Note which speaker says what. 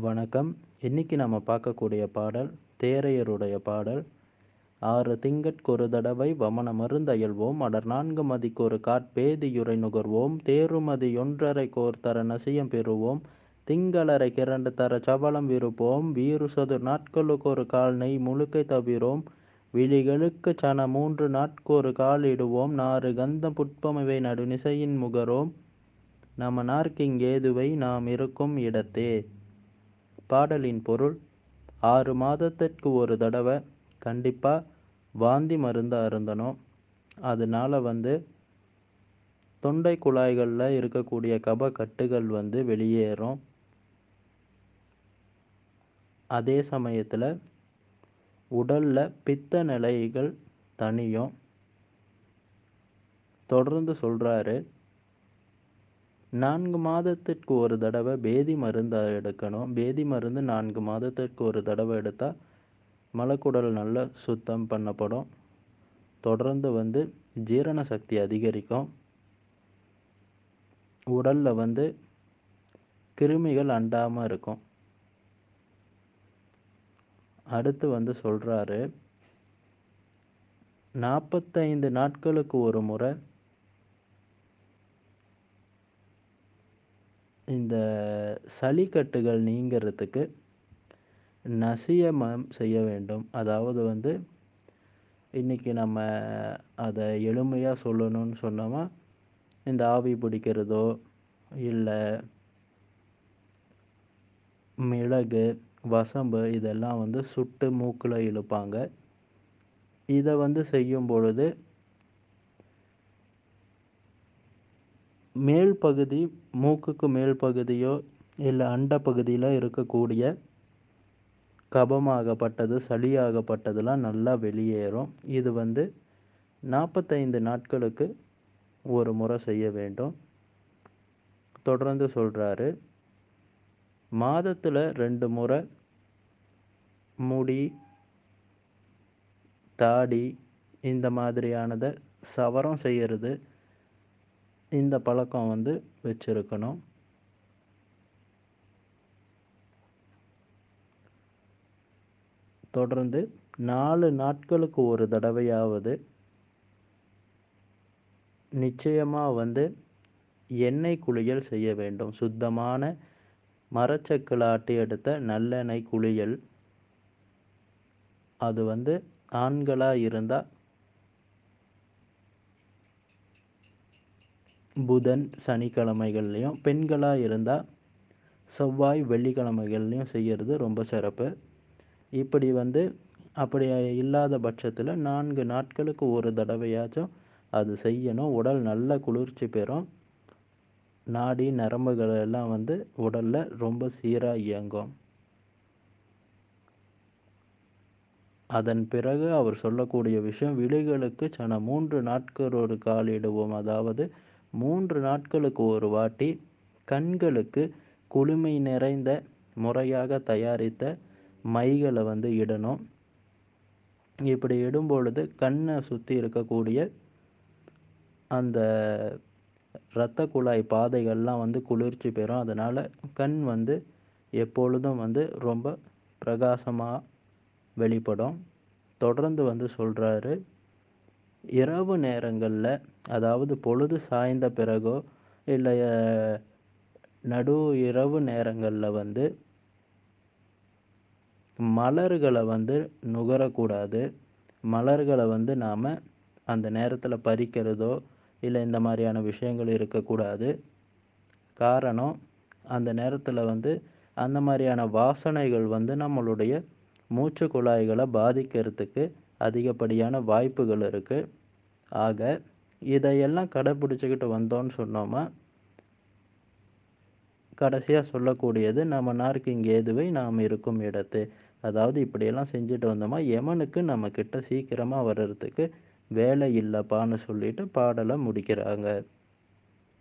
Speaker 1: வணக்கம். இன்னைக்கு நம்ம பார்க்கக்கூடிய பாடல் தேரையருடைய பாடல். ஆறு திங்கட்கொரு தடவை வமன மருந்தயல்வோம் அடர் நான்கு மதிக்கொரு காட்பேதியுரை நுகர்வோம். தேருமதி ஒன்றரை கோர் தர நசியம் பெறுவோம். திங்களரை கிரண்டு தர சபலம் விருப்போம். வீறு சதுர் நாட்களுக்கொரு கால் நெய் முழுக்கை தவிரோம். விழிகளுக்கு சன மூன்று நாட்கொரு கால் இடுவோம். நாறு கந்தம் புட்பமிவை நடுநிசையின் முகரோம். நம நார்க்கிங்கேதுவை நாம் இருக்கும் இடத்தே. பாடலின் பொருள் ஆறு மாதத்திற்கு ஒரு தடவை கண்டிப்பாக வாந்தி மருந்து அருந்தணும். அதனால் வந்து தொண்டை குழாய்களில் இருக்கக்கூடிய கபக்கட்டுகள் வந்து வெளியேறும். அதே சமயத்தில் உடலில் பித்த நிலைகள் தணியும். தொடர்ந்து சொல்கிறாரு நான்கு மாதத்திற்கு ஒரு தடவை பேதி மருந்து எடுக்கணும். பேதி மருந்து நான்கு மாதத்திற்கு ஒரு தடவை எடுத்தால் மலக்குடல் நல்லா சுத்தம் பண்ணப்படும். தொடர்ந்து வந்து ஜீரண சக்தி அதிகரிக்கும். உடலில் வந்து கிருமிகள் அண்டாமல் இருக்கும். அடுத்து வந்து சொல்கிறாரு நாற்பத்தைந்து நாட்களுக்கு ஒரு முறை இந்த சளிக்கட்டுகள் நீங்கிறதுக்கு நசியமம் செய்ய வேண்டும். அதாவது வந்து இன்றைக்கி நம்ம அதை எளிமையாக சொல்லணும்னு சொன்னோமா இந்த ஆவி பிடிக்கிறதோ இல்லை மிளகு வசம்பு இதெல்லாம் வந்து சுட்டு மூக்கில் இழுப்பாங்க. இதை வந்து செய்யும் பொழுது மேல் பகுதி மூக்குக்கு மேல் பகுதியோ இல்லை அண்ட பகுதியில் இருக்கக்கூடிய கபமாகப்பட்டது சளியாகப்பட்டதெல்லாம் நல்லா வெளியேறும். இது வந்து நாற்பத்தைந்து நாட்களுக்கு ஒரு முறை செய்ய வேண்டும். தொடர்ந்து சொல்கிறாரு மாதத்தில் ரெண்டு முறை முடி தாடி இந்த மாதிரியானதை சவரம் செய்கிறது இந்த பழக்கம் வந்து வச்சுருக்கணும். தொடர்ந்து நாலு நாட்களுக்கு ஒரு தடவையாவது நிச்சயமாக வந்து எண்ணெய் குளியல் செய்ய வேண்டும். சுத்தமான மரச்சக்கில் ஆட்டி எடுத்த நல்லெண்ணெய் குளியல். அது வந்து ஆண்களாக இருந்தால் புதன் சனிக்கிழமைகள்லையும் பெண்களாக இருந்தால் செவ்வாய் வெள்ளிக்கிழமைகள்லையும் செய்கிறது ரொம்ப சிறப்பு. இப்படி வந்து அப்படி இல்லாத பட்சத்தில் நான்கு நாட்களுக்கு ஒரு தடவையாச்சும் அது செய்யணும். உடல் நல்ல குளிர்ச்சி பெறும். நாடி நரம்புகள் எல்லாம் வந்து உடலில் ரொம்ப சீராக இயங்கும். அதன் பிறகு அவர் சொல்லக்கூடிய விஷயம் விழிகளுக்கு சன மூன்று நாட்கள் ஒரு காலிடுவோம் அதாவது மூன்று நாட்களுக்கு ஒரு வாட்டி கண்களுக்கு குளுமை நிறைந்த முறையாக தயாரித்த மைகளை வந்து இடணும். இப்படி இடும் பொழுது கண்ணை சுற்றி இருக்கக்கூடிய அந்த இரத்த குழாய் பாதைகள்லாம் வந்து குளிர்ச்சி பெறும். அதனால் கண் வந்து எப்பொழுதும் வந்து ரொம்ப பிரகாசமாக வெளிப்படும். தொடர்ந்து வந்து சொல்கிறாரு இரவு நேரங்களில் அதாவது பொழுது சாய்ந்த பிறகோ இல்லை நடு இரவு நேரங்களில் வந்து மலர்களை வந்து நுகரக்கூடாது. மலர்களை வந்து நாம் அந்த நேரத்தில் பறிக்கிறதோ இல்லை இந்த மாதிரியான விஷயங்கள் இருக்கக்கூடாது. காரணம் அந்த நேரத்தில் வந்து அந்த மாதிரியான வாசனைகள் வந்து நம்மளுடைய மூச்சு குழாய்களை பாதிக்கிறதுக்கு அதிகப்படியான வாய்ப்புகள் இருக்குது ஆக இதையெல்லாம் கடைப்பிடிச்சிக்கிட்டு வந்தோன்னு சொன்னோமா கடைசியாக சொல்லக்கூடியது நம்ம நார்க்கிங் ஏதுவை நாம் இருக்கும் இடத்து. அதாவது இப்படியெல்லாம் செஞ்சுட்டு வந்தோமா யமனுக்கு நம்மக்கிட்ட சீக்கிரமாக வர்றதுக்கு வேலை இல்லைப்பான்னு சொல்லிட்டு பாடலை முடிக்கிறாங்க.